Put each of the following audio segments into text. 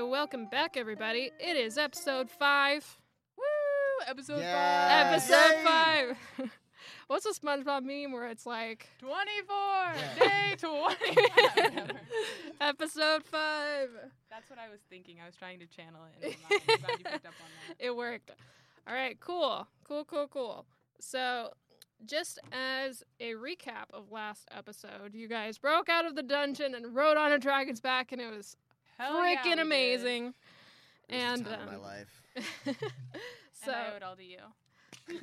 Right, welcome back, everybody. It is episode five. Woo! Episode Yeah. Episode Yay. five. What's a SpongeBob meme where it's like 5. 24! Day 20! episode five? That's what I was thinking. I was trying to channel it in. I'm glad you picked up on that. It worked. All right, cool, cool, cool, cool. So, just as a recap of last episode, you guys broke out of the dungeon and rode on a dragon's back, and it was Hell yeah, freaking amazing. It was the And time of my um, life. so and I owe it all to you.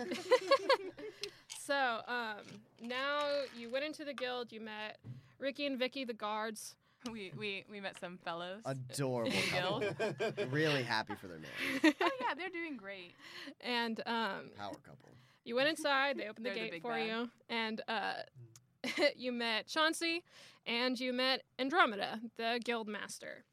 so um, now you went into the guild. You met Ricky and Vicky, the guards. We, we, we met some fellows. Adorable couple. really happy for their marriage. oh, yeah, they're doing great. And um, Power couple. you went inside. They opened the They're the gate for bad. you, and uh, you met Chauncey, and you met Andromeda, the guild master.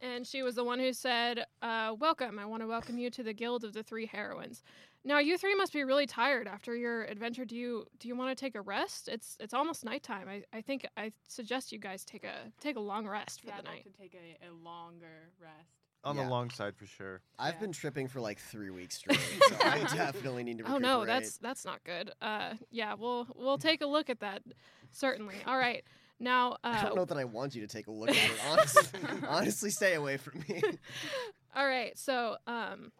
And she was the one who said, uh, "Welcome. I want to welcome you to the guild of the three heroines." Now you three must be really tired after your adventure. Do you do you want to take a rest? It's it's almost nighttime. I, I think I suggest you guys take a take a long rest for yeah, the I'd night. like to take a, a longer rest. On Yeah. the long side for sure. I've Yeah. been tripping for like three weeks straight, so I definitely need to Oh no, that's that's not good. Uh, yeah, we'll we'll take a look at that. Certainly. All right. Now, I uh, don't know that I want you to take a look at it. Honestly, honestly stay away from me. all right. So, um,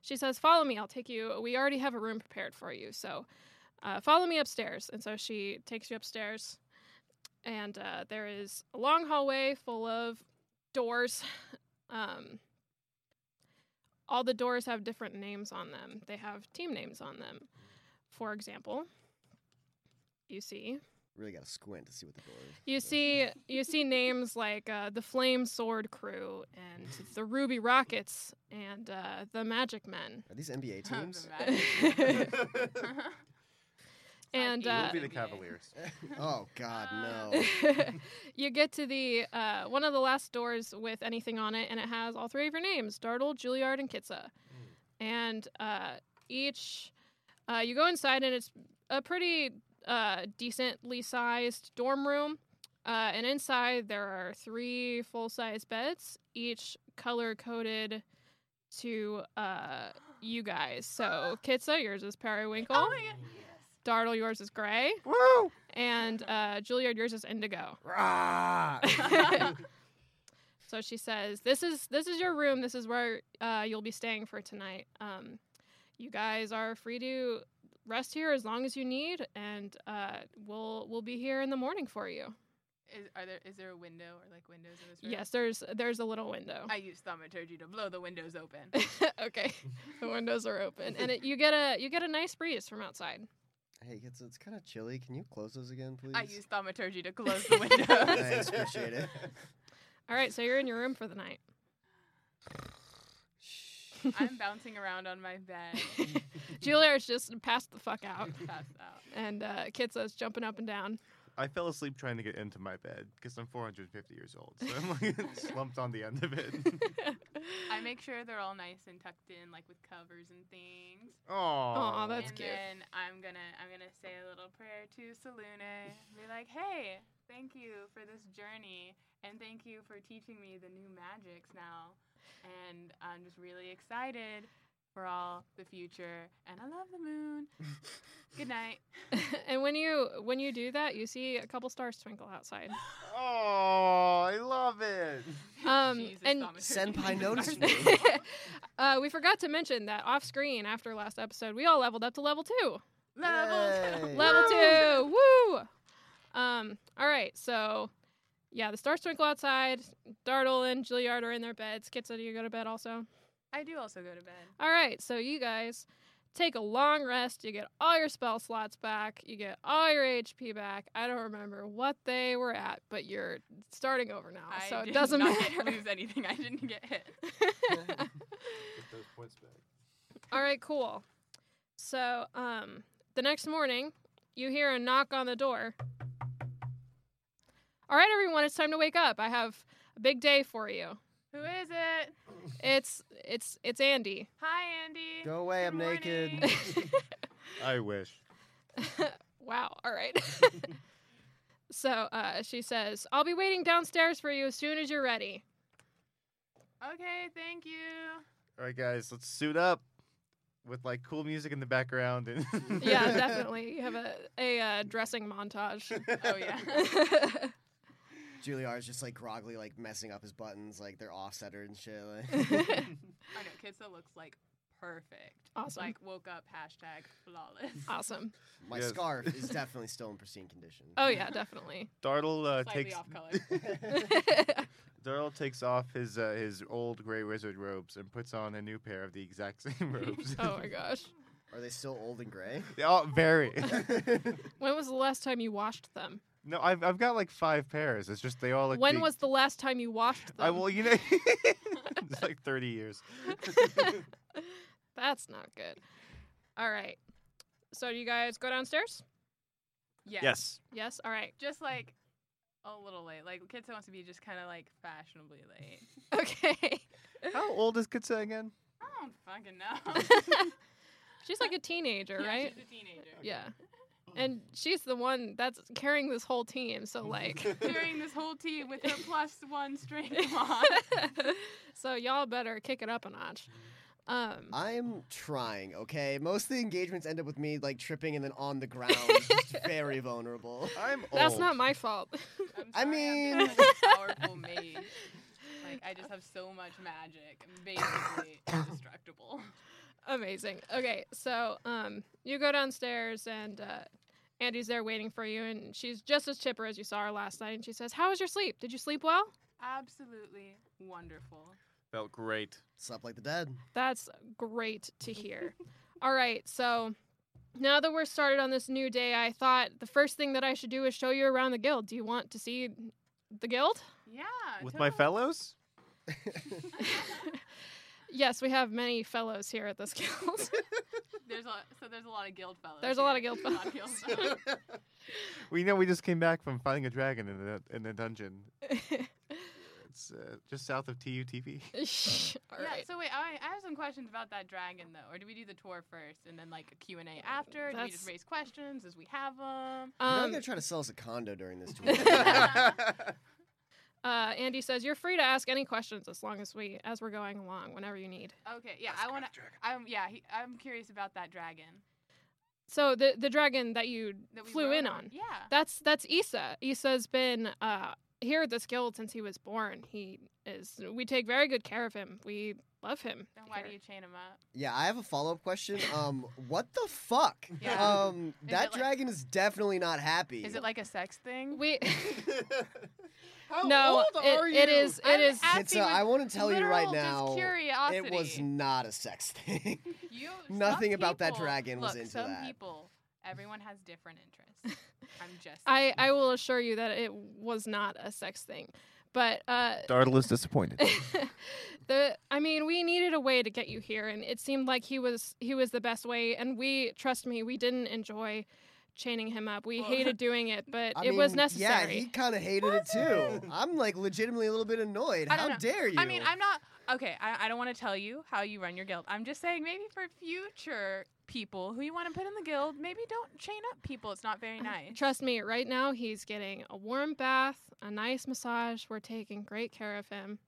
she says, "Follow me. I'll take you. We already have a room prepared for you. So, uh, follow me upstairs." And so she takes you upstairs, and uh, there is a long hallway full of doors. Um, all the doors have different names on them. They have team names on them. For example, you see really got to squint to see what the door is. You see, you see names like uh, the Flame Sword Crew and the Ruby Rockets and uh, the Magic Men. Are these NBA teams? And, Like uh, We'll be the Cavaliers. oh God, no. you get to the uh, one of the last doors with anything on it, and it has all three of your names: Dartle, Juilliard, and Kitsa. And uh, each, uh, you go inside, and it's a pretty uh, decently sized dorm room. Uh, and inside there are three full-size beds, each color-coded to uh, you guys. So Kitsa, yours is periwinkle. oh my god. Dartle, yours is gray, Woo! and uh, Juilliard, yours is indigo. Rah! so she says, "This is this is your room. This is where uh, you'll be staying for tonight. Um, you guys are free to rest here as long as you need, and uh, we'll we'll be here in the morning for you." Is are there is there a window or like windows in this room? Yes, there's there's a little window. I use thaumaturgy to blow the windows open. okay, the windows are open, and it, you get a you get a nice breeze from outside. Hey, it's it's kind of chilly. Can you close those again, please? I use thaumaturgy to close the windows. Thanks, appreciate it. All right, so you're in your room for the night. I'm bouncing around on my bed, Julia is just passed the fuck out, passed out. and uh, Kitsa's jumping up and down. I fell asleep trying to get into my bed because I'm 450 years old, so I'm like slumped on the end of it. I make sure they're all nice and tucked in, like with covers and things. Oh, Aw, that's and cute. then I'm gonna I'm gonna say a little prayer to Selûne. Be like, hey, thank you for this journey, and thank you for teaching me the new magics now. And I'm just really excited for all the future. And I love the moon. Good night. and when you when you do that, you see a couple stars twinkle outside. Oh, I love it. Um, Jesus, and. Senpai noticed me. uh, we forgot to mention that off screen after last episode, we all leveled up to level two. Level two. Level two, woo! Um, all right, so yeah, the stars twinkle outside. Dartle and Juilliard are in their beds. Kitsa, do you go to bed also? I do also go to bed. All right, so you guys take a long rest. You get all your spell slots back. You get all your HP back. I don't remember what they were at, but you're starting over now, I so it doesn't not matter. Lose anything. I didn't get hit. Get those points back. all right, cool. So, um, the next morning, you hear a knock on the door. All right, everyone, it's time to wake up. I have a big day for you. Who is it? It's it's it's Andy. Hi, Andy. Go away, I'm Good naked. I wish. wow. All right. so uh, she says, "I'll be waiting downstairs for you as soon as you're ready." Okay, thank you. All right, guys, let's suit up with like cool music in the background. And Yeah, definitely. You have a a uh, dressing montage. Oh yeah. Juilliard's just like groggily, like messing up his buttons, like they're offsetter and shit. Like. I know Kitsa looks like perfect. awesome. Like woke up hashtag flawless. awesome. My Yes. scarf is definitely still in pristine condition. Oh yeah, definitely. Dartle uh, Slightly takes off color. Dartle takes off his uh, his old gray wizard robes and puts on a new pair of the exact same robes. oh my gosh. Are they still old and gray? oh, very. When was the last time you washed them? No, I've I've got like five pairs. It's just they all look. when the- was the last time you washed them? I well, you know, it's like thirty years. That's not good. All right. So do you guys go downstairs? Yes. Yes. Yes. All right. Just like a little late. Like Kitsa wants to be just kind of like fashionably late. Okay. How old is Kitsa again? I don't fucking know. She's like a teenager, Yeah, right? She's a teenager. Yeah. And she's the one that's carrying this whole team, so like Carrying this whole team with her plus one strength mod. so y'all better kick it up a notch. Um I'm trying, okay? Most of the engagements end up with me like tripping and then on the ground, just very vulnerable. I'm old. that's not my fault. I'm I mean- I'm just like a powerful mage. Like I just have so much magic. I'm basically indestructible. Amazing. Okay, so um you go downstairs and uh Andy's there waiting for you and she's just as chipper as you saw her last night and she says, "How was your sleep? Did you sleep well?" Absolutely wonderful. Felt great. Slept like the dead. That's great to hear. All right, so now that we're started on this new day, I thought the first thing that I should do is show you around the guild. Do you want to see the guild? Yeah. With my fellows? Yes, we have many fellows here at this guild. There's a so there's a lot of guild fellows. There's a lot of guild A lot of guild fellows. We know we just came back from fighting a dragon in the in the dungeon. It's uh, just south of TUTV. All yeah. right. So wait, I, I have some questions about that dragon though. Or do we do the tour first and then like a Q and A after? Do we just raise questions as we have them? You're not Um, gonna try to sell us a condo during this tour. Uh, Andy says you're free to ask any questions as long as we as we're going along, whenever you need. Okay. Yeah. I want to. I'm yeah. He, I'm curious about that dragon So the the dragon that you that flew rode in on. Yeah. That's that's Issa. Issa's been uh, here at this guild since he was born. He is. We take very good care of him. We love him. Then why do you chain him up? Yeah, I have a follow up question. Um, what the fuck? Yeah. Um, Is that like- dragon is definitely not happy. Is it like a sex thing? We How no. old it- are it you? is. It I'm is. asking Kitsa, with I want to tell you right now, curiosity. it was not a sex thing. You, Nothing some about that people- dragon was look, into some that. people, everyone has different interests. I'm just. I. I will assure you that it was not a sex thing, but uh, Dartle is disappointed. the I mean, we needed a way to get you here, and it seemed like he was he was the best way. And we trust me, we didn't enjoy chaining him up. We Well- hated doing it, but I it was necessary. Yeah, he kind of hated it too. I'm like legitimately a little bit annoyed. I How know. dare you? I mean, I'm not okay. I, I don't want to tell you how you run your guild. I'm just saying maybe for future people who you want to put in the guild, maybe don't chain up people. It's not very uh, nice. Trust me, right now he's getting a warm bath, a nice massage. We're taking great care of him.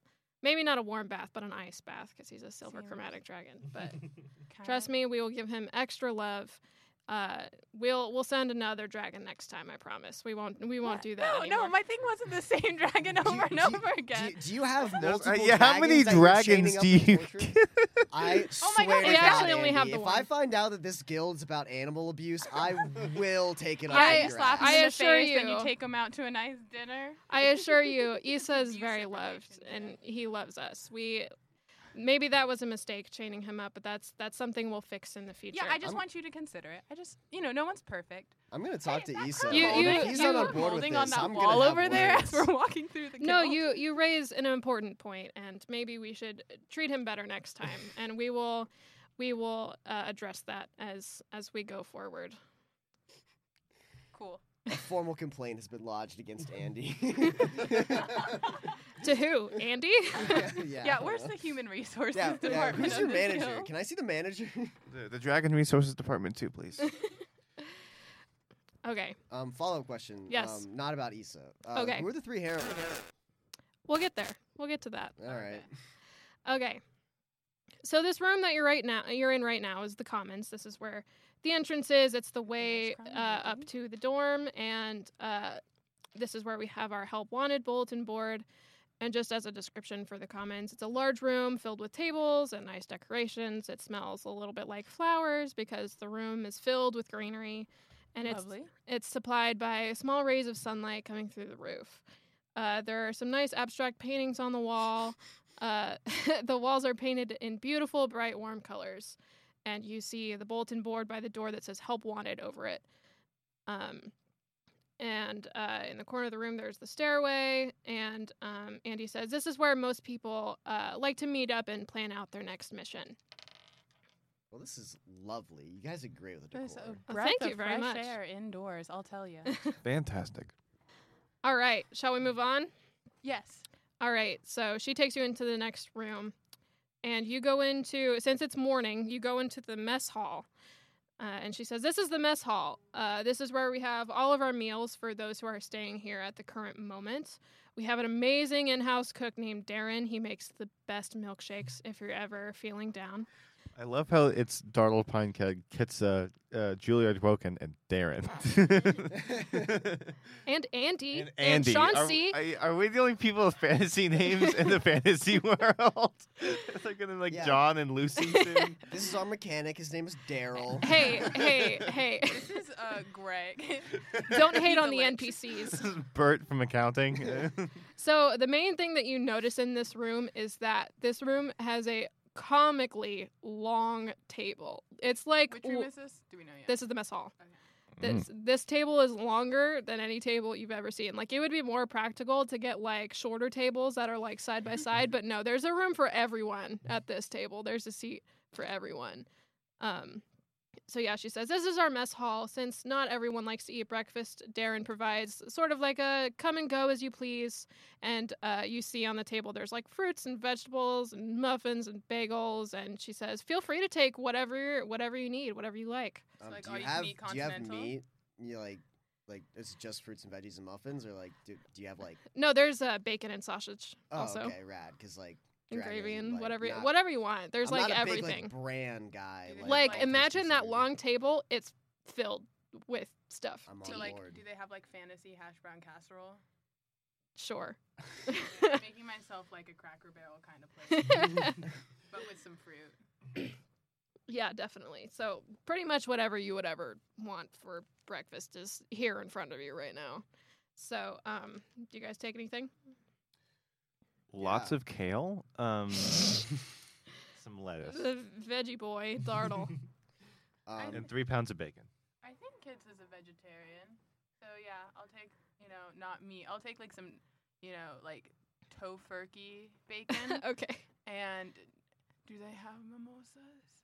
Maybe not a warm bath, but an ice bath because he's a silver Seems- chromatic dragon. But trust me, we will give him extra love. Uh, we'll we'll send another dragon next time. I promise. We won't we won't What? do that No, anymore. no, my thing wasn't the same dragon Do you- over and do you- over again. Do you, do you have There's- uh, yeah, how many dragons that you're chaining dragons up do you? Fortress? I Oh my swear God, to we God, actually only have the if one. If I find out that this guild's about animal abuse, I will take it up I- with you slap him I in the assure face, then you. you take him out to a nice dinner. I assure you, Issa is very loved, and he loves us. We maybe that was a mistake chaining him up, but that's that's something we'll fix in the future. Yeah, I just I'm- want you to consider it. I just, you know, no one's perfect. I'm gonna talk Hey, to that Issa. You- and you- if he's you- not on board with holding this, on that I'm wall over there as we're walking through the No, guild. you you raise an important point, and maybe we should treat him better next time, and we will we will uh, address that as as we go forward. Cool. A formal complaint has been lodged against Andy. To who? Andy? yeah. Yeah, where's the human resources yeah, yeah. department? Who's your manager? guild? Can I see the manager? the, the Dragon Resources Department too, please. okay, um, follow up question. Yes. Um, not about Issa. Uh, Okay. Who are the three heroines? we'll get there. We'll get to that. All right. Okay. So this room that you're right now you're in right now is the commons. This is where the entrance is. It's the way uh, up to the dorm, and uh, this is where we have our help wanted bulletin board. And just as a description for the commons, it's a large room filled with tables and nice decorations. It smells a little bit like flowers because the room is filled with greenery, and it's Lovely. it's supplied by small rays of sunlight coming through the roof. Uh, there are some nice abstract paintings on the wall. Uh, the walls are painted in beautiful, bright, warm colors, and you see the bulletin board by the door that says "Help Wanted" over it. Um, and uh, in the corner of the room, there's the stairway. And um, Andy says this is where most people uh, like to meet up and plan out their next mission. Well, this is lovely. You guys are great with the There's decor. a Oh, breath thank of you very fresh much. air indoors. I'll tell you. Fantastic. All right, shall we move on? yes. All right, so she takes you into the next room, and you go into, since it's morning, you go into the mess hall. Uh, and she says, This is the mess hall. Uh, this is where we have all of our meals for those who are staying here at the current moment. We have an amazing in house cook named Darren. He makes the best milkshakes if you're ever feeling down. I love how it's Dartle Pinekeg, Kitsa, uh, Juilliard Woken, and Darren. And Andy. and Andy. Sean are, C. are- are we the only people with fantasy names in the fantasy world? It's like gonna like Yeah. John and Lucy soon. This is our mechanic. His name is Daryl. hey, hey, hey. This is uh, Greg. Don't hate He's on a the lich. NPCs. this is Bert from accounting. So the main thing that you notice in this room is that this room has a comically long table. It's like Which room w- is this? Do we know yet? this is the mess hall. Mm. This this table is longer than any table you've ever seen. Like it would be more practical to get like shorter tables that are like side by side, but no, there's a room for everyone at this table. There's a seat for everyone. Um so yeah, she says this is our mess hall. Since not everyone likes to eat breakfast, Darren provides sort of like a come and go as you please. And uh, you see on the table there's like fruits and vegetables and muffins and bagels. And she says, feel free to take whatever whatever you need, whatever you like. So, Um, like, do you you have eat do you have meat? You like like is it just fruits and veggies and muffins or like do, do you have like No, there's uh, bacon and sausage oh also. okay rad because like And dragon, gravy and like, whatever not- whatever you want. There's I'm like not a everything. big, like, brand guy. Like, Like, like, imagine that food. long table, it's filled with stuff. I'm to on So like, board. do they have like fantasy hash brown casserole? Sure. Making myself like a Cracker Barrel kind of place, but with some fruit. yeah, definitely. So pretty much whatever you would ever want for breakfast is here in front of you right now. So, um, do you guys take anything? Lots Yeah. of kale. Um, some lettuce. The veggie boy, Dartle. Um, and three pounds of bacon. I think Kitsa is a vegetarian, so yeah, I'll take you know not meat. I'll take like some you know like tofurkey bacon. okay. and do they have mimosas?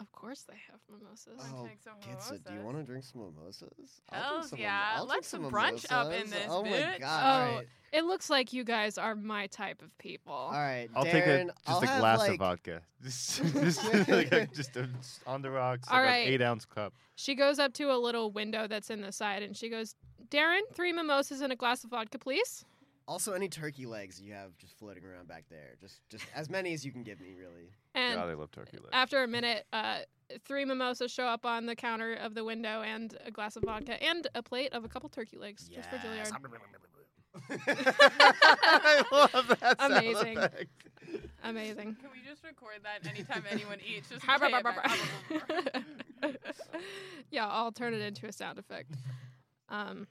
Of course they have mimosas. I'll Oh, take some Kitsa, do you mimosas. want to drink some mimosas? I'll drink Hells some mimo- yeah, I'll drink let's some brunch up in mimosas. this Oh my bitch. god! Oh, all right, It looks like you guys are my type of people. all right. I'll take a Darren, just I'll a have, glass like, of vodka. Just, just like a, just a, on the rocks. All like right. an eight ounce cup. She goes up to a little window that's in the side and she goes, Darren, three mimosas and a glass of vodka, please. Also, any turkey legs you have just floating around back there. Just, just as many as you can give me, really. And God, I love turkey legs. after a minute, uh, three mimosas show up on the counter of the window and a glass of vodka and a plate of a couple turkey legs just for Juilliard. I love that sound Amazing. effect. Amazing. Can we just record that anytime anyone eats? Just play it back. ba, ba. yeah, I'll turn it into a sound effect. Um,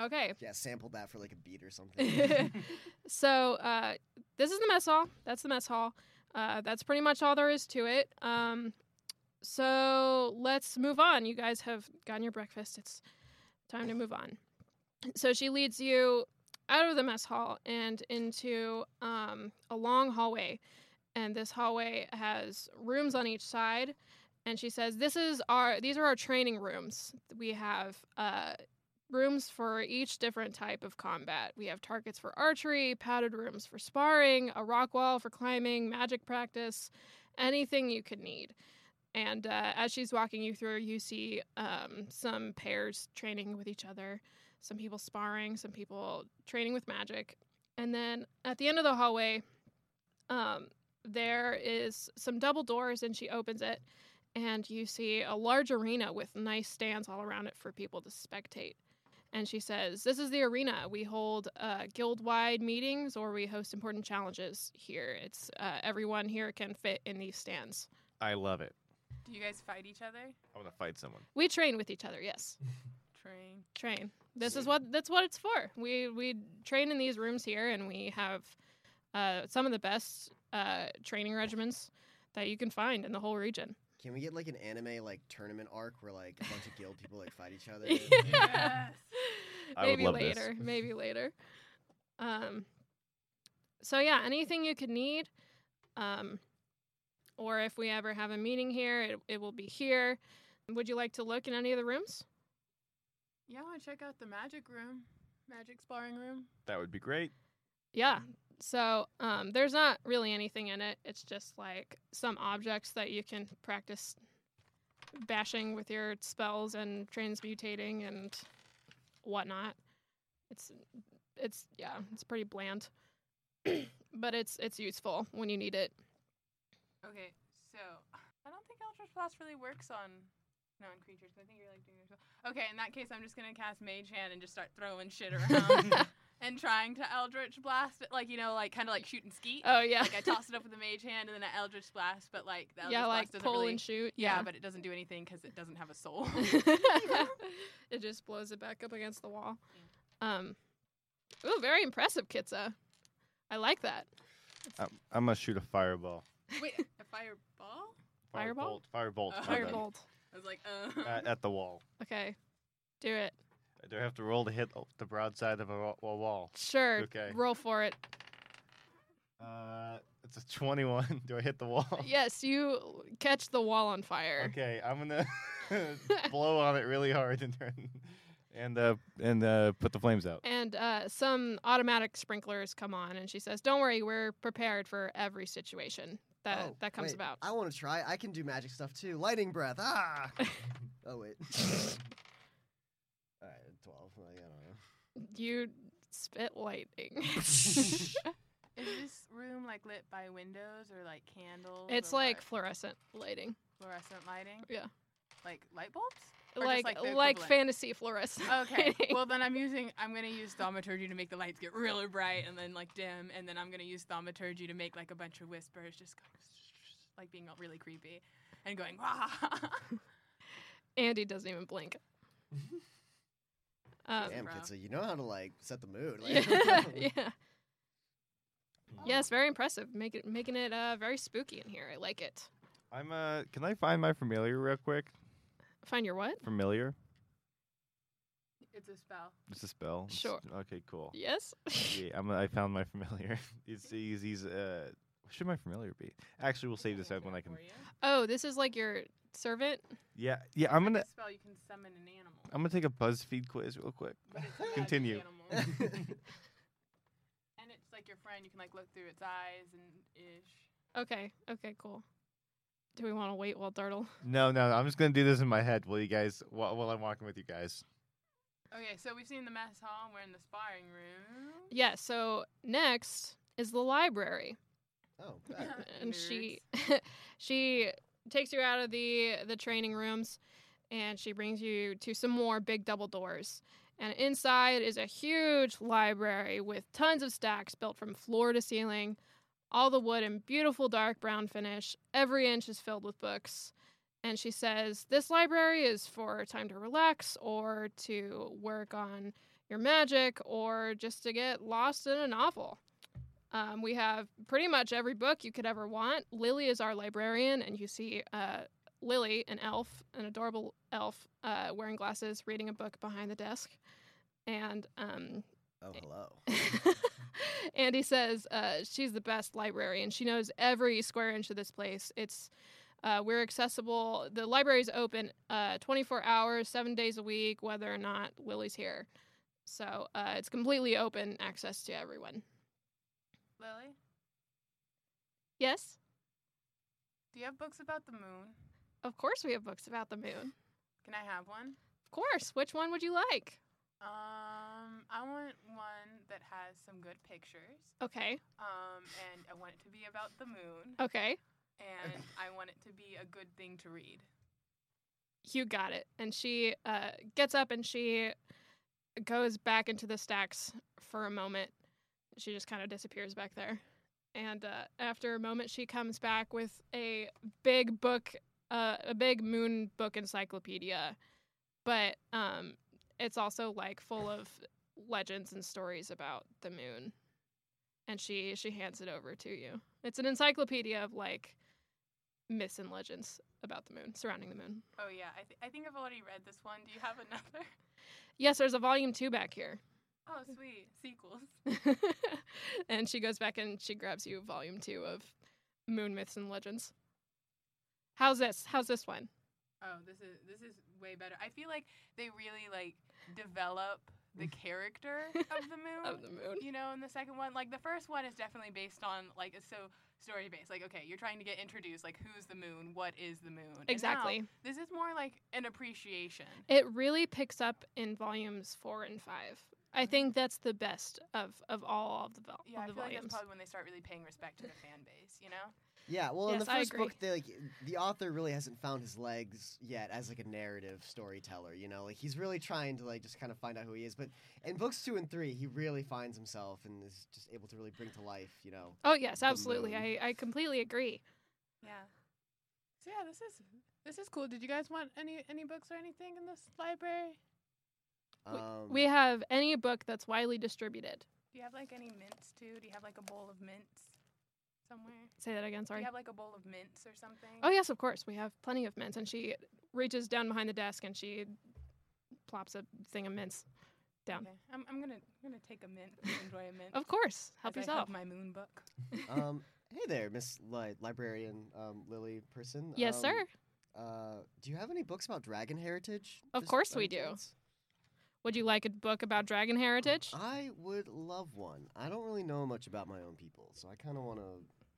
okay. Yeah, sampled that for like a beat or something. so uh, this is the mess hall. That's the mess hall. Uh, that's pretty much all there is to it. Um, so let's move on. You guys have gotten your breakfast. It's time to move on. So she leads you out of the mess hall and into um, a long hallway. And this hallway has rooms on each side. And she says, "This is our. These are our training rooms. We have uh, rooms for each different type of combat. We have targets for archery, padded rooms for sparring, a rock wall for climbing, magic practice, anything you could need. And uh, as she's walking you through, you see um, some pairs training with each other, some people sparring, some people training with magic. And then at the end of the hallway, um, there is some double doors, and she opens it, and you see a large arena with nice stands all around it for people to spectate and she says, "This is the arena. We hold uh, guild-wide meetings, or we host important challenges here. It's uh, everyone here can fit in these stands. I love it. Do you guys fight each other? I want to fight someone. We train with each other. Yes, Train. train. This is what that's what it's for. We we train in these rooms here, and we have uh, some of the best uh, training regimens that you can find in the whole region. Can we get like an anime like tournament arc where like a bunch of guild people like fight each other? Yes. I would maybe love this. later. Maybe later. Um. So yeah, anything you could need, um, or if we ever have a meeting here, it it will be here. Would you like to look in any of the rooms? Yeah, I want to check out the magic room, magic sparring room. That would be great. Yeah. So um, there's not really anything in it. It's just like some objects that you can practice bashing with your spells and transmutating and whatnot. It's it's yeah, it's pretty bland, but it's it's useful when you need it. Okay, so I don't think Eldritch Blast really works on non-creatures. I think you're like doing yourself. Okay, in that case, I'm just gonna cast Mage Hand and just start throwing shit around and trying to Eldritch Blast it, like you know, like kind of like shooting skeet. Oh yeah, Like I toss it up with a Mage Hand and then an Eldritch Blast, but like the Eldritch yeah, Blast like doesn't pull really. and shoot. yeah, but it doesn't do anything because it doesn't have a soul. it just blows it back up against the wall. Um, ooh, very impressive, Kitsa. I like that. I'm, I'm gonna shoot a fireball. Wait, a fireball? Fireball? Firebolt. Firebolt. Oh. my bad. Firebolt. I was like, uh. At, at the wall. Okay, do it. Do I have to roll to hit the broadside of a, wa- a wall? Sure. Okay. Roll for it. Uh, it's a 21. Do I hit the wall? Yes, you catch the wall on fire. Okay, I'm gonna blow on it really hard and turn and uh and uh put the flames out. And uh, some automatic sprinklers come on, and she says, "Don't worry, we're prepared for every situation that Oh, that comes wait, about." I want to try. I can do magic stuff too. Lightning breath. Ah. oh wait. All right, twelve. Like, I don't know. You spit lightning. Is this room like lit by windows or like candles? it's like what? fluorescent lighting. fluorescent lighting. Yeah. Like light bulbs? Or just, like like, like fantasy fluorescent. Okay. lighting. Well, then I'm using. I'm gonna use thaumaturgy to make the lights get really bright and then like dim, and then I'm gonna use thaumaturgy to make like a bunch of whispers, just going like being really creepy, and going wah. Andy doesn't even blink. Um, Damn, bro. Kitsa, you know how to like set the mood. Like, yeah, yeah. Yes, very impressive. Make it, making it uh, very spooky in here. I like it. I'm uh. Can I find my familiar real quick? Find your what? Familiar. it's a spell. It's a spell. It's- Sure. Okay. Cool. Yes. yeah, I'm, I found my familiar. He's he's, he's uh. What should my familiar be? Actually, we'll save this out when I can. Oh, this is like your servant. Yeah. Yeah. I'm gonna. spell, you can summon an animal. I'm gonna take a BuzzFeed quiz real quick. but it's a magic Continue. and it's like your friend. You can like look through its eyes and ish. Okay. Okay. Cool. Do we want to wait while Dartle? No, no. I'm just gonna do this in my head while you guys while, while I'm walking with you guys. Okay, so we've seen the mess hall. We're in the sparring room. Yeah. So next is the library. oh, and she she takes you out of the the training rooms and she brings you to some more big double doors. And inside is a huge library with tons of stacks built from floor to ceiling all the wood in beautiful dark brown finish. Every inch is filled with books. And she says this library is for time to relax or to work on your magic or just to get lost in a novel um, we have pretty much every book you could ever want. Lily is our librarian, and you see uh, Lily, an elf, an adorable elf, uh, wearing glasses, reading a book behind the desk. And um, oh, hello. Andy says uh, she's the best librarian. She knows every square inch of this place. It's uh, we're accessible. The library is open uh, 24 hours, seven days a week, whether or not Lily's here. So uh, it's completely open access to everyone. Lily, Yes. do you have books about the moon? Of course, we have books about the moon. Can I have one? Of course. Which one would you like? Um, I want one that has some good pictures. Okay. Um, and I want it to be about the moon. Okay. And I want it to be a good thing to read. You got it. And she uh, gets up and she goes back into the stacks for a moment. She just kind of disappears back there. And uh, after a moment, she comes back with a big book, uh, a big moon book encyclopedia. But um, it's also like full of legends and stories about the moon. And she she hands it over to you. It's an encyclopedia of like myths and legends about the moon, surrounding the moon. Oh yeah, I, th- I think I've already read this one. Do you have another? Yes, there's a volume two back here. Oh sweet, sequels. and she goes back and she grabs you volume two of Moon Myths and Legends. How's this? How's this one? Oh, this is this is way better. I feel like they really like develop the character of the moon. Of the moon. You know, in the second one, like the first one is definitely based on like it's so story based. Like, okay, you're trying to get introduced. Like, who's the moon? What is the moon? And now, Exactly. this is more like an appreciation. It really picks up in volumes four and five. I think that's the best of, of all of the, vol- Yeah, I of the feel like that's volumes. probably when they start really paying respect to the fan base. You know? Yeah, well, in Yes, the first book, they, like the author really hasn't found his legs yet as like a narrative storyteller. You know, like he's really trying to like just kind of find out who he is. But in books two and three, he really finds himself and is just able to really bring to life. You know, oh, yes, absolutely. I, I completely agree. Yeah. So yeah, this is this is cool. Did you guys want any any books or anything in this library? We- um, we have any book that's widely distributed. Do you have like any mints too? Do you have like a bowl of mints somewhere? Say that again, sorry. Do you have like a bowl of mints or something? Oh yes, of course. We have plenty of mints, and she reaches down behind the desk and she plops a thing of mints down. Okay. I'm I'm gonna I'm gonna take a mint. and Enjoy a mint. Of course, help as I yourself. my moon book. um, hey there, Miss Li- Librarian um, Lily person. yes, Um, sir. Uh, do you have any books about dragon heritage? Of just course we do. chance? Would you like a book about dragon heritage? I would love one. I don't really know much about my own people, so I kind of want to,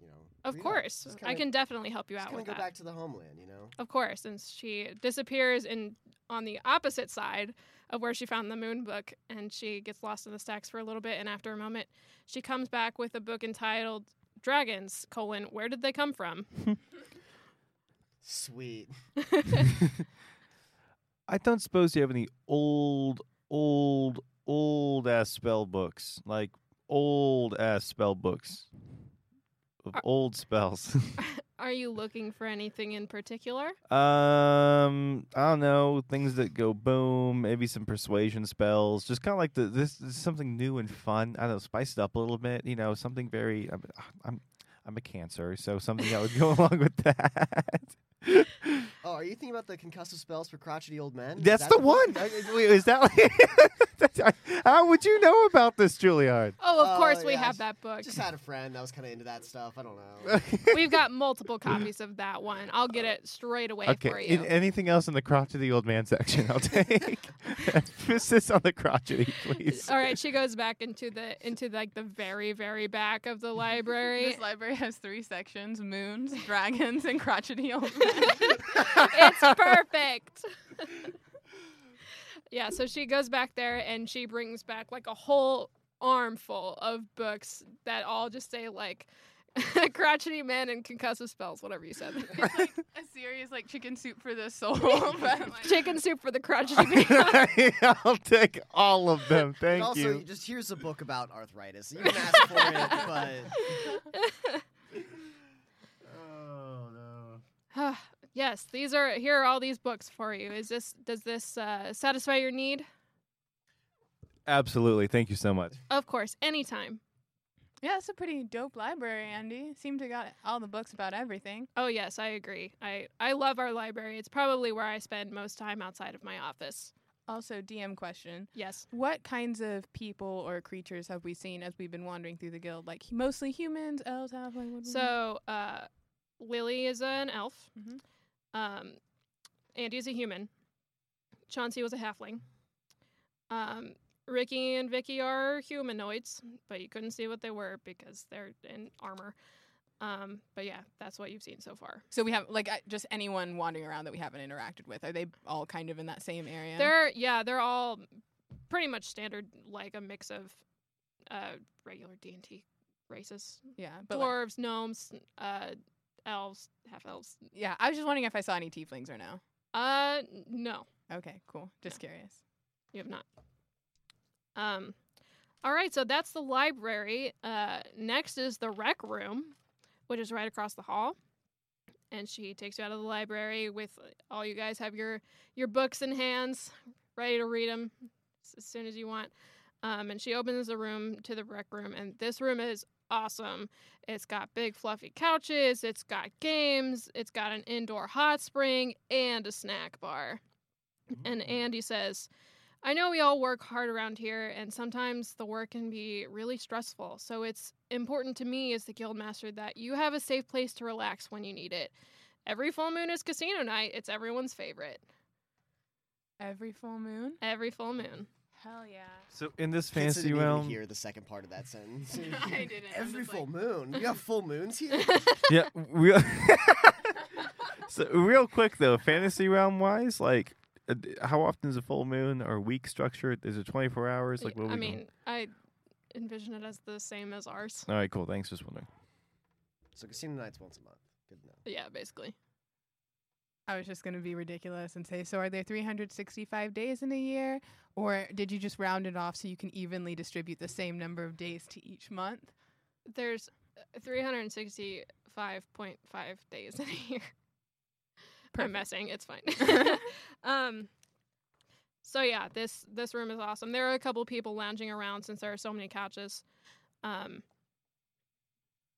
you know. Of course, I kinda- can definitely help you just out kinda with go that. back to the homeland, you know. Of course, and she disappears in on the opposite side of where she found the moon book, and she gets lost in the stacks for a little bit. And after a moment, she comes back with a book entitled "Dragons: colon Where did they come from?" Sweet. I don't suppose you have any old, old, old ass spell books, like old ass spell books of Are- old spells. Are you looking for anything in particular? um, I don't know things that go boom. Maybe some persuasion spells. Just kind of like the this, this is something new and fun. I don't know, spice it up a little bit. You know, something very. I'm, I'm, I'm a cancer, so something that would go along with that. Oh, are you thinking about the concussive spells for crotchety old men? That's that the book? one. I- I- wait, Is that? That's- How would you know about this, Juilliard? Oh, of Oh, course we yeah, have that book. Just had a friend that was kind of into that stuff. I don't know. We've got multiple copies of that one. I'll get it straight away okay. for you. in- anything else in the crotchety old man section? I'll take. Emphasis on the crotchety, please. All right, she goes back into the into like the very very back of the library. This library has three sections: moons, dragons, and crotchety old men. it's perfect. Yeah, so she goes back there and she brings back like a whole armful of books that all just say like crotchety men and concussive spells, whatever you said. It's like a series like chicken soup for the soul. like, Chicken soup for the crotchety man. I'll take all of them. Thank also, you. just here's a book about arthritis. You can ask for it, but Oh no. Yes, these are here are all these books for you. Is this does this uh, satisfy your need? Absolutely. Thank you so much. Of course, anytime. yeah, it's a pretty dope library, Andy. Seemed to got all the books about everything. Oh yes, I agree. I I love our library. It's probably where I spend most time outside of my office. Also, DM question: Yes. What kinds of people or creatures have we seen as we've been wandering through the guild? Like mostly humans, elves, halfling. what- So, uh, Lily is an elf. Mhm. Um, Andy's a human. Chauncey was a halfling. Um, Ricky and Vicky are humanoids, but you couldn't see what they were because they're in armor. Um, but yeah, that's what you've seen so far. So we have like just anyone wandering around that we haven't interacted with. Are they all kind of in that same area? They're yeah, they're all pretty much standard, like a mix of uh, regular D and D races: yeah, but like- dwarves, gnomes, uh, elves, half elves. yeah. I was just wondering if I saw any tieflings or no. Uh, no. Okay, cool. Just curious. You have not. Um, all right, so that's the library. Uh, next is the rec room, which is right across the hall. And she takes you out of the library with uh, all you guys have your your books in hands, ready to read them as soon as you want. Um, and she opens the room to the rec room, and this room is awesome. It's got big fluffy couches, it's got games, it's got an indoor hot spring, and a snack bar. And mm. Andy says, I know we all work hard around here, and sometimes the work can be really stressful. So it's important to me as the guildmaster that you have a safe place to relax when you need it. Every full moon is casino night. It's everyone's favorite. Every full moon. Every full moon. Hell yeah. So in this Kitsa didn't fantasy even realm, hear the second part of that sentence. I didn't. Every full like- moon. we have full moons here. yeah, real. so real quick though, fantasy realm wise, like, uh, how often is a full moon or week structured? Is it twenty four hours? Like, what I we doing? mean, I envision it as the same as ours. all right, cool. Thanks. Just wondering. so casino nights once a month. Good enough. Yeah, basically. I was just gonna be ridiculous and say, so are there 365 days in a year, or did you just round it off so you can evenly distribute the same number of days to each month? There's uh, 365.5 days in a year. I'm messing. It's fine. um. So yeah, this this room is awesome. There are a couple people lounging around since there are so many couches. Um.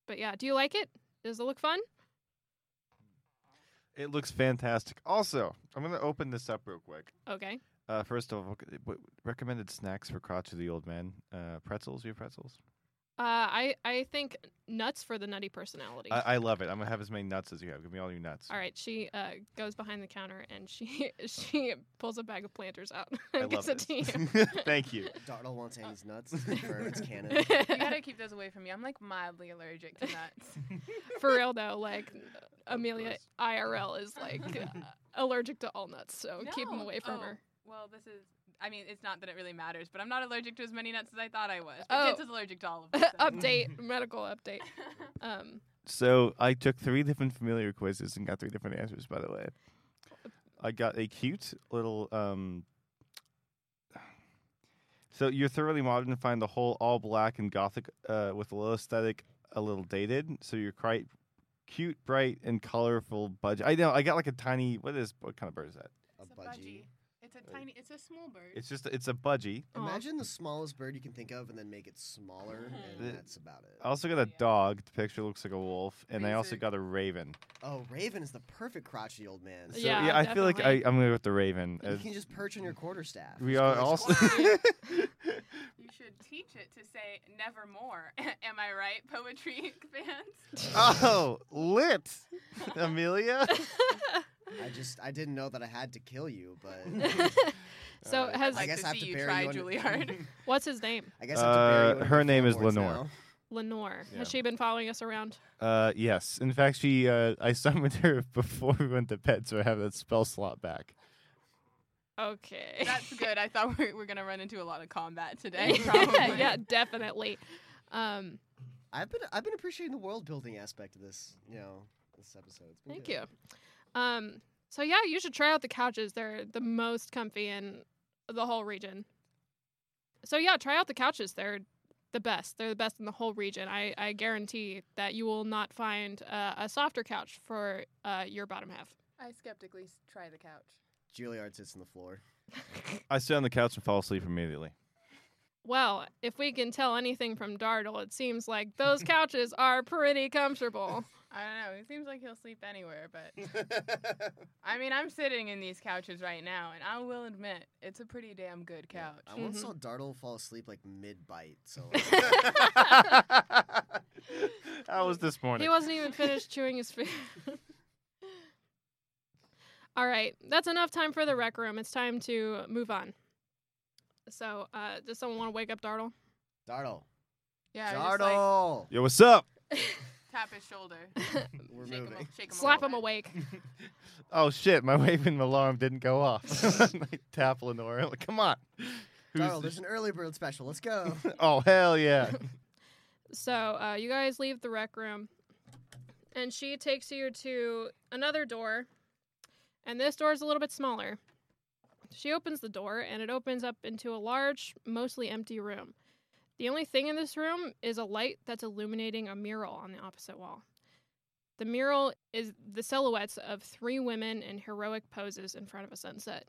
But yeah, do you like it? Does it look fun? It looks fantastic. Also, I'm gonna open this up real quick. Okay. Uh, first of all, what- what recommended snacks for crotch of the old man. Uh, pretzels. You have pretzels? Uh, I I think nuts for the nutty personality. I, I love it. I'm gonna have as many nuts as you have. Give me all your nuts. All right, she uh, goes behind the counter and she she pulls a bag of planters out I and gives love it to you. Thank you. Dartle wants Annie's nuts. For it's canon. You gotta keep those away from me. I'm like mildly allergic to nuts. For real though, like Amelia IRL is like uh, allergic to all nuts, so keep them away from Oh, her. Well, this is. I mean, it's not that it really matters, but I'm not allergic to as many nuts as I thought I was. But Oh. Kitsa is allergic to all of them. so- update, medical update. Um, So I took three different familiar quizzes and got three different answers. By the way, I got a cute little. um So you're thoroughly modern and find the whole all black and gothic uh, with a little aesthetic, a little dated. So you're quite cute, bright, and colorful budgie. I know. I got like a tiny. What is what kind of bird is that? A a budgie. budgie. It's a tiny. It's a small bird. It's just it's a budgie. Aw. Imagine the smallest bird you can think of, and then make it smaller, The- and that's about it. I also got a Yeah. dog. The picture looks like a wolf, and I also Amazing. got a raven. Oh, Raven is the perfect crotchety old man. So, Yeah, yeah, I feel like I, definitely. I'm gonna go with the raven. you Uh, can just perch on your quarterstaff. we Just are go also. You should teach it to say nevermore. Am I right, poetry fans? oh, lit, Amelia. I just I didn't know that I had to kill you, but so Uh, has I like guess to I have to you bury try, you under- Juilliard. what's his name? I guess I have to bury you Uh, her name is floorboards Lenore. now. Lenore. Yeah. Has she been following us around? Uh, yes. In fact, she uh, I summoned her before we went to bed, so I have that spell slot back. Okay. That's good. I thought we were gonna run into a lot of combat today. Probably. yeah, definitely. Um, I've been I've been appreciating the world building aspect of this, you know, this episode. It's been thank good. you. Um, so yeah, you should try out the couches. They're the most comfy in the whole region. So yeah, try out the couches. They're the best. They're the best in the whole region. I, I guarantee that you will not find uh, a softer couch for uh, your bottom half. I skeptically try the couch. Juilliard sits on the floor. I sit on the couch and fall asleep immediately. Well, if we can tell anything from Dartle, it seems like those couches are pretty comfortable. I don't know. It seems like he'll sleep anywhere, but I mean, I'm sitting in these couches right now, and I will admit it's a pretty damn good couch. I once saw Dartle fall asleep like mid bite, so How was this morning? He wasn't even finished chewing his food. All right, that's enough time for the rec room. It's time to move on. So, uh, does someone want to wake up Dartle? Dartle. Yeah, just like Dartle. Yo, what's up? Tap his shoulder, We're shake moving. a- shake him Slap him awake. Oh shit, my waving alarm didn't go off. I tap Lenore. Like, Come on. Who's Dartle, there's an early bird special. Let's go. oh hell yeah. So, uh, you guys leave the rec room, and she takes you to another door, and this door is a little bit smaller. She opens the door, and it opens up into a large, mostly empty room. The only thing in this room is a light that's illuminating a mural on the opposite wall. The mural is the silhouettes of three women in heroic poses in front of a sunset,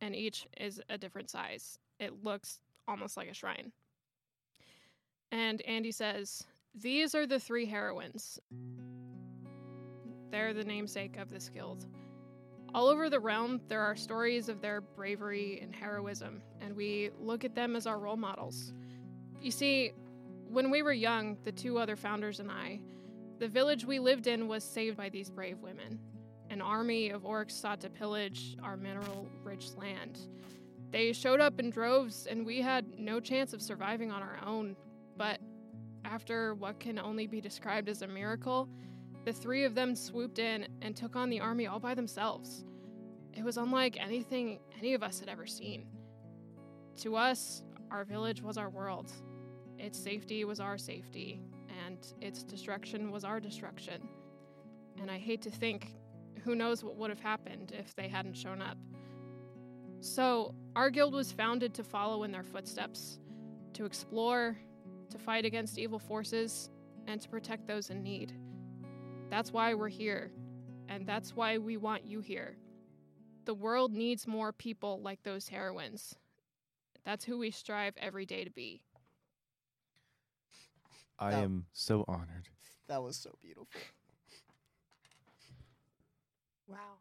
and each is a different size. It looks almost like a shrine. And Andy says, These are the three heroines. They're the namesake of this guild. All over the realm, there are stories of their bravery and heroism, and we look at them as our role models. You see, when we were young, the two other founders and I, the village we lived in was saved by these brave women. An army of orcs sought to pillage our mineral rich land. They showed up in droves, and we had no chance of surviving on our own. But after what can only be described as a miracle, the three of them swooped in and took on the army all by themselves. It was unlike anything any of us had ever seen. To us, our village was our world. Its safety was our safety, and its destruction was our destruction. And I hate to think who knows what would have happened if they hadn't shown up. So, our guild was founded to follow in their footsteps, to explore, to fight against evil forces, and to protect those in need. That's why we're here, and that's why we want you here. The world needs more people like those heroines. That's who we strive every day to be. I That- am so honored. that was so beautiful. Wow.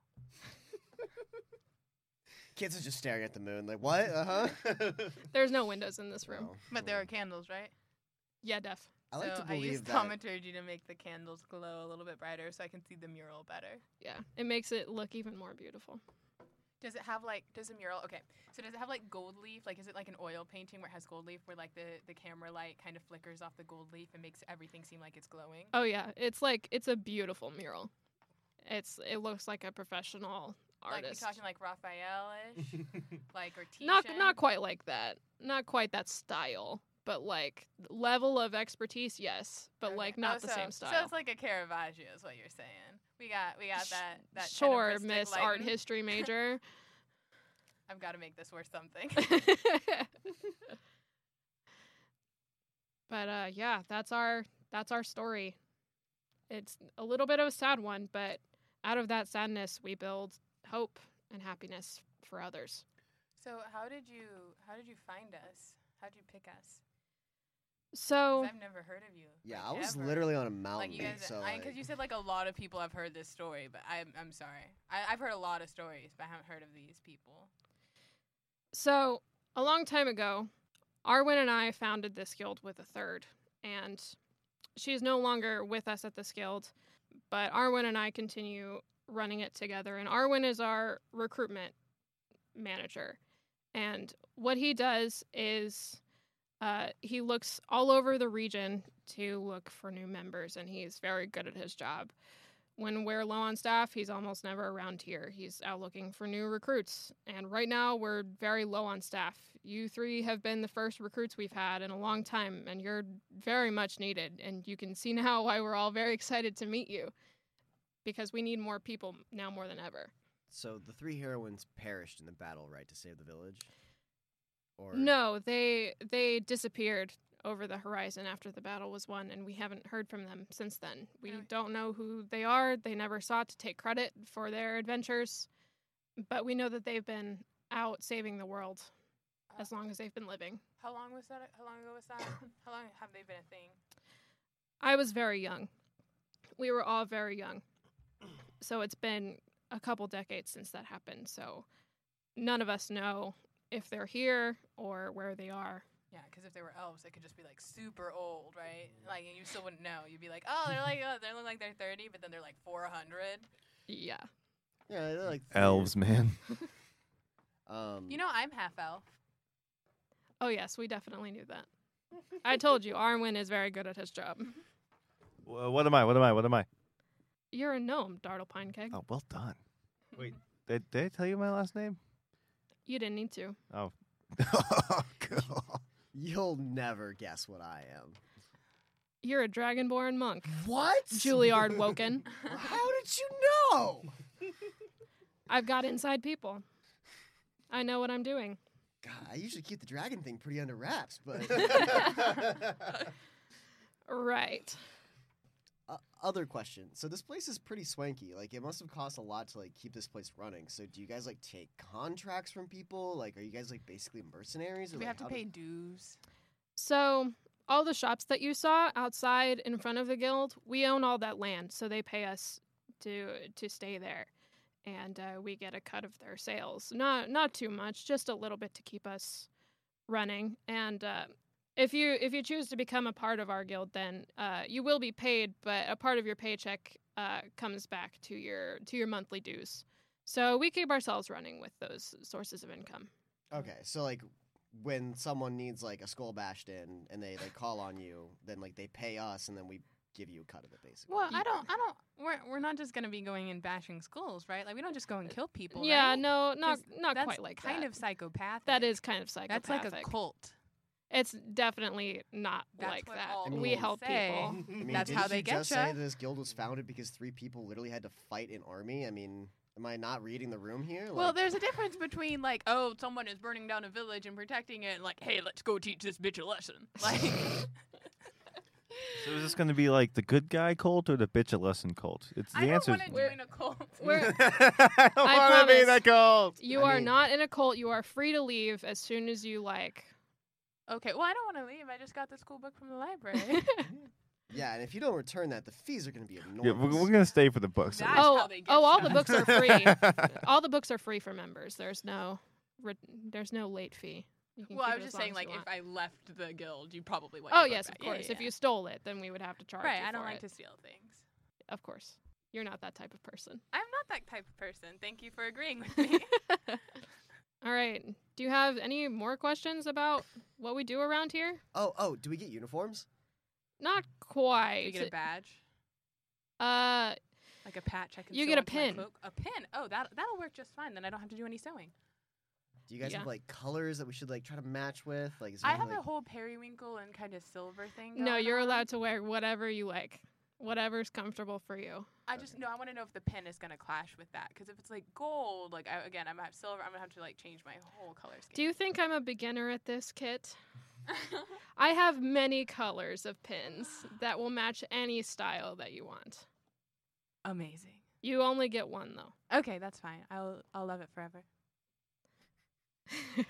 Kids are just staring at the moon, like what? Uh huh. There's no windows in this room. But there are candles, right? Yeah, Def. I like so to I believe used that. thaumaturgy to make the candles glow a little bit brighter so I can see the mural better. Yeah, it makes it look even more beautiful. Does it have like does the mural okay. So does it have like gold leaf? Like is it like an oil painting where it has gold leaf where like the, the camera light kind of flickers off the gold leaf and makes everything seem like it's glowing? Oh yeah, it's like it's a beautiful mural. It's it looks like a professional artist. Like artist. you're talking like Raphael ish? like or Titian? not not quite like that. Not quite that style. but like level of expertise, yes, but Okay. like not Oh, the so- same style. So it's like a Caravaggio, is what you're saying. We got we got that that sure, tenebristic Miss Art. History major. I've got to make this worth something. but uh yeah, that's our that's our story. It's a little bit of a sad one, but out of that sadness we build hope and happiness for others. so how did you how did you find us? How did you pick us? 'Cause So I've never heard of you. Yeah, like, I was ever. literally on a mountain. like you guys. so Because like- you said like a lot of people have heard this story, but I'm I'm sorry. I, I've heard a lot of stories, but I haven't heard of these people. So, a long time ago, Arwen and I founded this guild with a third, and she's no longer with us at this guild, but Arwen and I continue running it together. And Arwen is our recruitment manager. And what he does is uh, he looks all over the region to look for new members, and he's very good at his job. When we're low on staff, he's almost never around here. He's out looking for new recruits. And right now, we're very low on staff. You three have been the first recruits we've had in a long time, and you're very much needed. And you can see now why we're all very excited to meet you because we need more people now more than ever. so the three heroines perished in the battle, right, to save the village? Or No, they they disappeared over the horizon after the battle was won, and we haven't heard from them since then. We Really? don't know who they are. They never sought to take credit for their adventures, but we know that they've been out saving the world uh, as long as they've been living. How long was that? How long ago was that? how long have they been a thing? I was very young. We were all very young. So it's been a couple decades since that happened. So none of us know if they're here or where they are. Yeah, because if they were elves, they could just be like super old, right? Like, and you still wouldn't know. You'd be like, oh, they're like, oh, they look like they're 30, but then they're like 400. Yeah. Yeah, they're like Elves, man. Um, You know, I'm half elf. Oh, yes, we definitely knew that. I told you, Arwen is very good at his job. Wha- what am I? What am I? What am I? You're a gnome, Dartle Pine Keg. Oh, well done. Wait, did, did I tell you my last name? You didn't need to. Oh. cool. You'll never guess what I am. You're a dragonborn monk. What? Juilliard Woken. How did you know? I've got inside people. I know what I'm doing. God, I usually keep the dragon thing pretty under wraps, but Right. Other question. So this place is pretty swanky. Like it must have cost a lot to like keep this place running. So do you guys like take contracts from people? Like are you guys like basically mercenaries? Or, we like, have to how do- pay dues. So, all the shops that you saw outside in front of the guild, we own all that land, so they pay us to to stay there, and uh, we get a cut of their sales. Not not too much, just a little bit to keep us running. And uh, if you if you choose to become a part of our guild, then uh, you will be paid, but a part of your paycheck uh, comes back to your to your monthly dues. So we keep ourselves running with those sources of income. Okay, so like when someone needs like a skull bashed in and they like call on you, then like they pay us and then we give you a cut of it basically. Well, I don't, I don't. We're we're not just gonna be going and bashing schools, right? Like we don't just go and kill people. yeah, right? no, not 'Cause not that's quite like kind that. of psychopathic. That is kind of psychopathic. That's like a cult. It's definitely not That's like what that. all we cults help say. people. I mean, That's didn't how they you get just say that this guild was founded because three people literally had to fight an army. I mean, am I not reading the room here? Well, Like- there's a difference between like, oh, someone is burning down a village and protecting it, and like, hey, let's go teach this bitch a lesson. Like, So is this going to be like the good guy cult or the bitch a lesson cult? It's the I don't answer. want to join a cult. We're- I don't I want to be promise. the cult. You I are mean- not in a cult. You are free to leave as soon as you like. Okay, well, I don't want to leave. I just got this cool book from the library. yeah, and if you don't return that, the fees are going to be enormous. Yeah, we're, we're going to stay for the books. That's oh, how they get oh, all the books are free. all the books are free for members. There's no, re- there's no late fee. Well, I was just saying, like, if. I left the guild, you probably would. Oh your book yes, of back. Yeah, course. yeah, If you stole it, then we would have to charge right, you I don't for like it. to steal things. Of course, you're not that type of person. I'm not that type of person. Thank you for agreeing with me. All right. Do you have any more questions about what we do around here? Oh, oh, do we get uniforms? Not Do quite. you get a badge, uh, like a patch? I can. You sew get a pin. A pin. Oh, that that'll work just fine. Then I don't have to do any sewing. Do you guys Yeah. have like colors that we should like try to match with? Like, is I there have like, a whole periwinkle and kind of silver thing. No, you're on. allowed to wear whatever you like, whatever's comfortable for you. I just no. I want to know if the pin is gonna clash with that. Because if it's like gold, like I, again, I'm gonna have silver. I'm gonna have to like change my whole color scheme. Do you think I'm a beginner at this, Kit? I have many colors of pins that will match any style that you want. Amazing. You only get one though. Okay, that's fine. I'll I'll love it forever.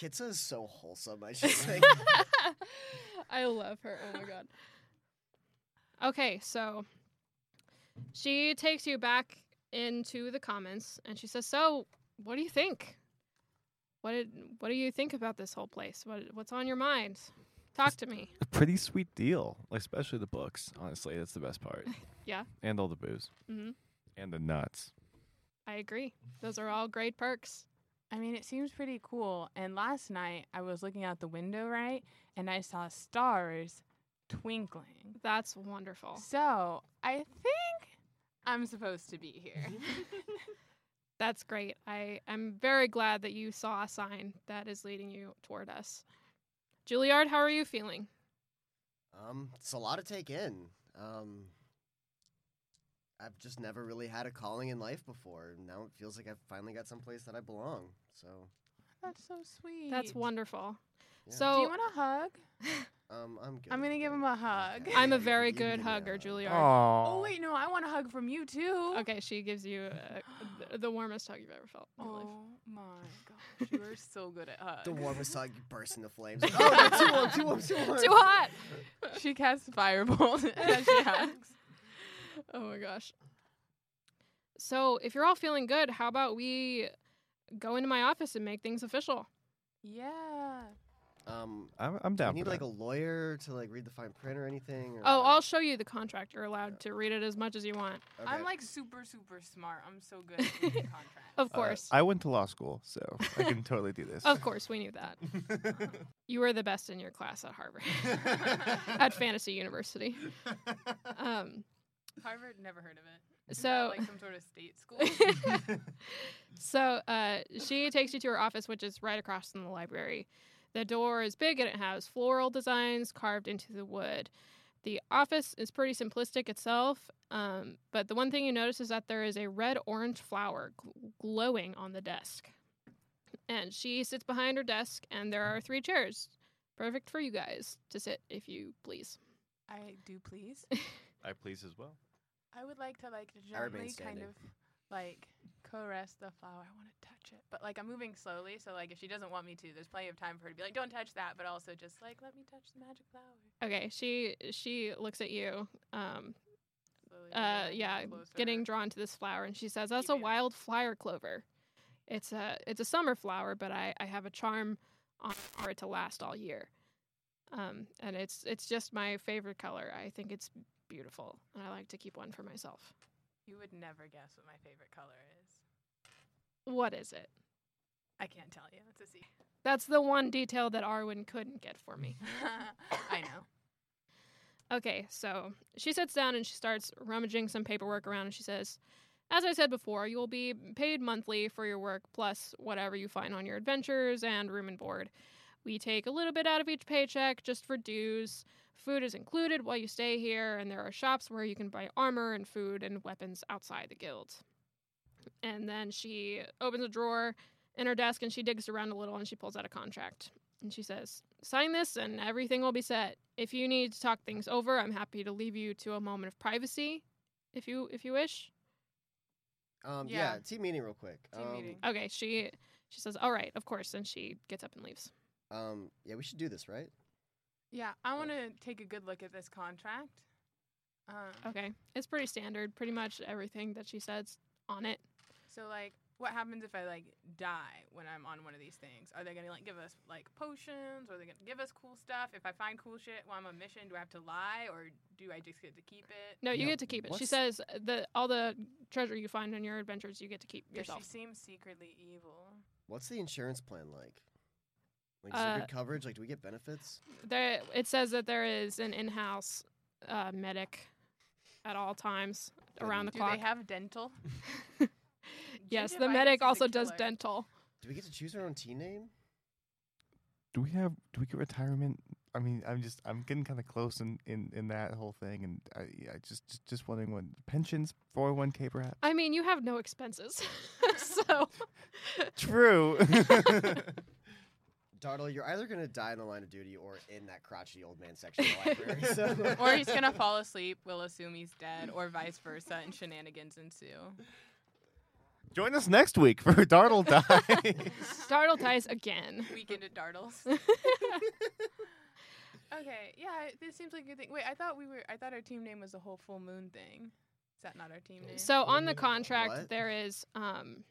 Kitsa is so wholesome. I just think. I love her. Oh my god. Okay, so she takes you back into the comments and she says, "So, what do you think? What did what do you think about this whole place? What what's on your mind? Talk to me." A pretty sweet deal, like, especially the books. Honestly, that's the best part. Yeah. And all the booze hmm and the nuts. I agree. Those are all great perks. I mean, it seems pretty cool. And last night I was looking out the window, right, and I saw stars twinkling. That's wonderful. So I think I'm supposed to be here. That's great. I am very glad that you saw a sign that is leading you toward us. Juilliard, how are you feeling? Um, it's a lot to take in. Um, I've just never really had a calling in life before. Now it feels like I've finally got someplace that I belong. So, That's so sweet. That's wonderful. Yeah. So Do you want a hug? um, I'm good. I'm gonna give him a hug. Okay. I'm a very can- you can good give me a hugger, hug. Juilliard. Oh wait, no, I want a hug from you too. Okay, she gives you uh, th- the warmest hug you've ever felt. in your life. Oh my gosh, you are so good at hugs. The warmest hug, you burst into flames. Oh, too warm, too warm, too warm. Too hot. she casts firebolt as she hugs. Oh my gosh. So, if you're all feeling good, how about we go into my office and make things official? Yeah. Um, I'm, I'm down you need for like that. a lawyer to like read the fine print or anything? Or, Oh, I'll show you the contract. You're allowed to read it as much as you want. Okay. I'm like super super smart. I'm so good at reading contracts. Of Uh, course. I went to law school, so I can totally do this. of course, we knew that. You were the best in your class at Harvard, at Fantasy University. Um, Harvard, never heard of it. Is So- like some sort of state school. so uh, she takes you to her office, which is right across from the library. The door is big and it has floral designs carved into the wood. The office is pretty simplistic itself, um, but the one thing you notice is that there is a red orange flower gl- glowing on the desk. And she sits behind her desk, and there are three chairs. Perfect for you guys to sit, if you please. I do please. I please as well. I would like to like gently kind standing. of like caress the flower. I want to touch it, but like I'm moving slowly, so like if she doesn't want me to, there's plenty of time for her to be like, "Don't touch that," but also just like let me touch the magic flower. Okay, she she looks at you, um, Slowly uh, yeah, closer. getting drawn to this flower, and she says, "That's a wild fire clover. It's a it's a summer flower, but I I have a charm on for it to last all year. Um, and it's it's just my favorite color. I think it's beautiful, and I like to keep one for myself. You would never guess what my favorite color is. What is it? I can't tell you. It's a secret. That's the one detail that Arwen couldn't get for me. I know. Okay, so she sits down and she starts rummaging some paperwork around and she says, As I said before, you will be paid monthly for your work plus whatever you find on your adventures and room and board. We take a little bit out of each paycheck just for dues. Food is included while you stay here, and there are shops where you can buy armor and food and weapons outside the guild. And then she opens a drawer in her desk and she digs around a little and she pulls out a contract. And she says, Sign this and everything will be set. If you need to talk things over, I'm happy to leave you to a moment of privacy if you if you wish. Um, Yeah. yeah. team meeting real quick. Team um, meeting. Okay, she she says, "All right, of course," and she gets up and leaves. Um, yeah, we should do this, right? Yeah, I want to take a good look at this contract. Um, Okay, it's pretty standard. Pretty much everything that she says on it. So like, what happens if I like die when I'm on one of these things? Are they gonna like give us like potions? Or are they gonna give us cool stuff? If I find cool shit while I'm on mission, do I have to lie or do I just get to keep it? No, you Yeah, get to keep it. She says that all the treasure you find on your adventures, you get to keep Because she seems secretly evil. What's the insurance plan like? Like, is Uh, good coverage? Like, do we get benefits? There, it says that there is an in-house uh, medic at all times around the do clock. they have dental? yes, the Gingivitis medic is a also does killer. dental. Do we get to choose our own team name? Do we have? Do we get retirement? I mean, I'm just I'm getting kind of close in, in, in that whole thing, and I, I just, just just wondering when pensions, 401k, perhaps. I mean, you have no expenses, so True. Dartle, you're either gonna die in the line of duty or in that crotchety old man section of the library. So. or he's gonna fall asleep. We'll assume he's dead, or vice versa, and shenanigans ensue. Join us next week for Dartle Dies. Dartle dies again. Weekend at Dartles. okay, yeah, this seems like a good thing. Wait, I thought we were. I thought our team name was the whole full moon thing. Is that not our team name? So on the What? contract, there is um,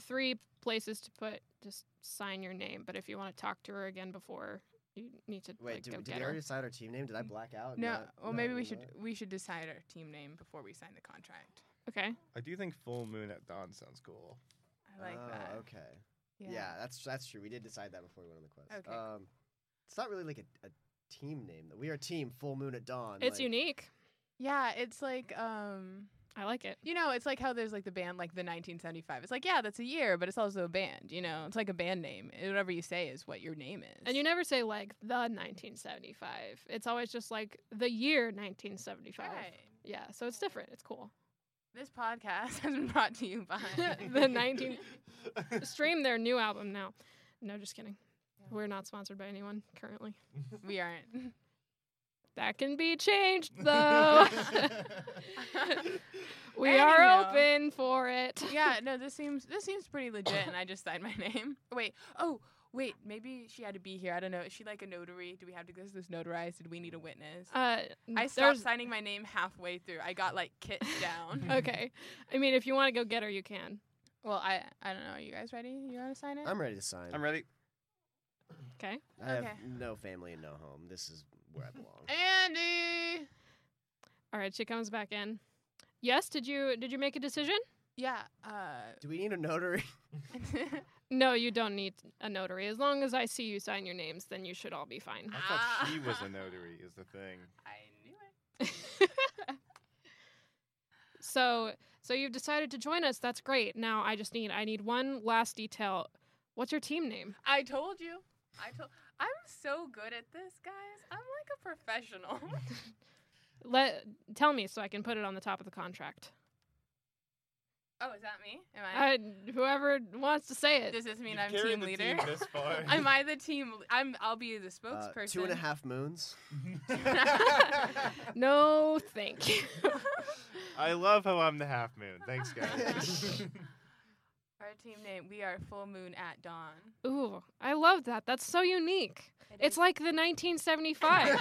three places to put just sign your name. But if you want to talk to her again before, you need to Wait, like, did, go did get we her. already decide our team name? Did I black out? no. Not- well, not maybe we really should know? we should decide our team name before we sign the contract. Okay. I do think full moon at dawn sounds cool. I like oh, that. Okay. Yeah. that's that's true. We did decide that before we went on the quest. Okay, Um, it's not really like a, a team name though. We are team Full Moon at Dawn. It's like- unique. Yeah, it's like um I like it. you know, it's like how there's like the band like the 1975. It's like yeah, that's a year, but it's also a band. You know, it's like a band name. Whatever you say is what your name is. And you never say like the 1975. It's always just like the year 1975. right. Yeah, so it's different. It's cool. This podcast has been brought to you by the 19 stream their new album now. No, just kidding. We're not sponsored by anyone currently. we aren't. That can be changed though. we are open for it. yeah, no, this seems this seems pretty legit, and I just signed my name. Wait, oh, wait, maybe she had to be here. I don't know. Is she like a notary? Do we have to get this notarized? Did we need a witness? Uh, I stopped signing my name halfway through. I got like kicked down. Okay. I mean, if you want to go get her, you can. Well, I I don't know. Are you guys ready? You want to sign it? I'm ready to sign. I'm ready. Okay. I have Okay. no family and no home. This is where I belong. Andy. All right. She comes back in. Yes. Did you did you make a decision? Yeah. Uh. Do we need a notary? No, you don't need a notary. As long as I see you sign your names, then you should all be fine. I thought Ah. she was a notary. Is the thing. I knew it. so so you've decided to join us. That's great. Now I just need I need one last detail. What's your team name? I told you. I told. I'm so good at this, guys. I'm like a professional. Let tell me so I can put it on the top of the contract. oh, is that me? Am I? I, whoever wants to say it. Does this mean I'm team leader? this far. Am I the team? I'm. I'll be the Uh, spokesperson. two and a half moons. no, thank you. I love how I'm the half moon. Thanks, guys. Our team name. We are Full Moon at Dawn. Ooh, I love that. That's so unique. It It's is- like the 1975.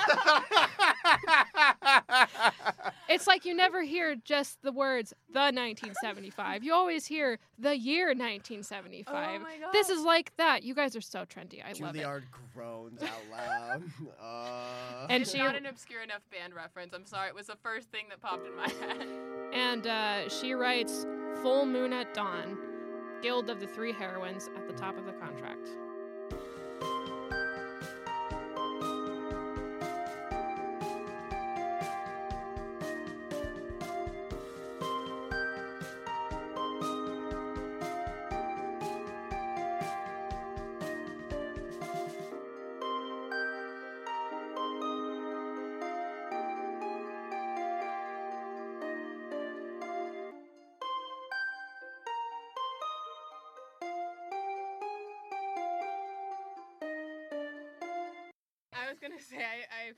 it's like you never hear just the words the 1975. You always hear the year 1975. Oh my God. This is like that. You guys are so trendy. I love it. Juilliard groans out loud. uh, And It's she not an obscure enough band reference. I'm sorry. It was the first thing that popped in my head. and uh, she writes "Full Moon at Dawn," Guild of the Three Heroines at the top of the contract.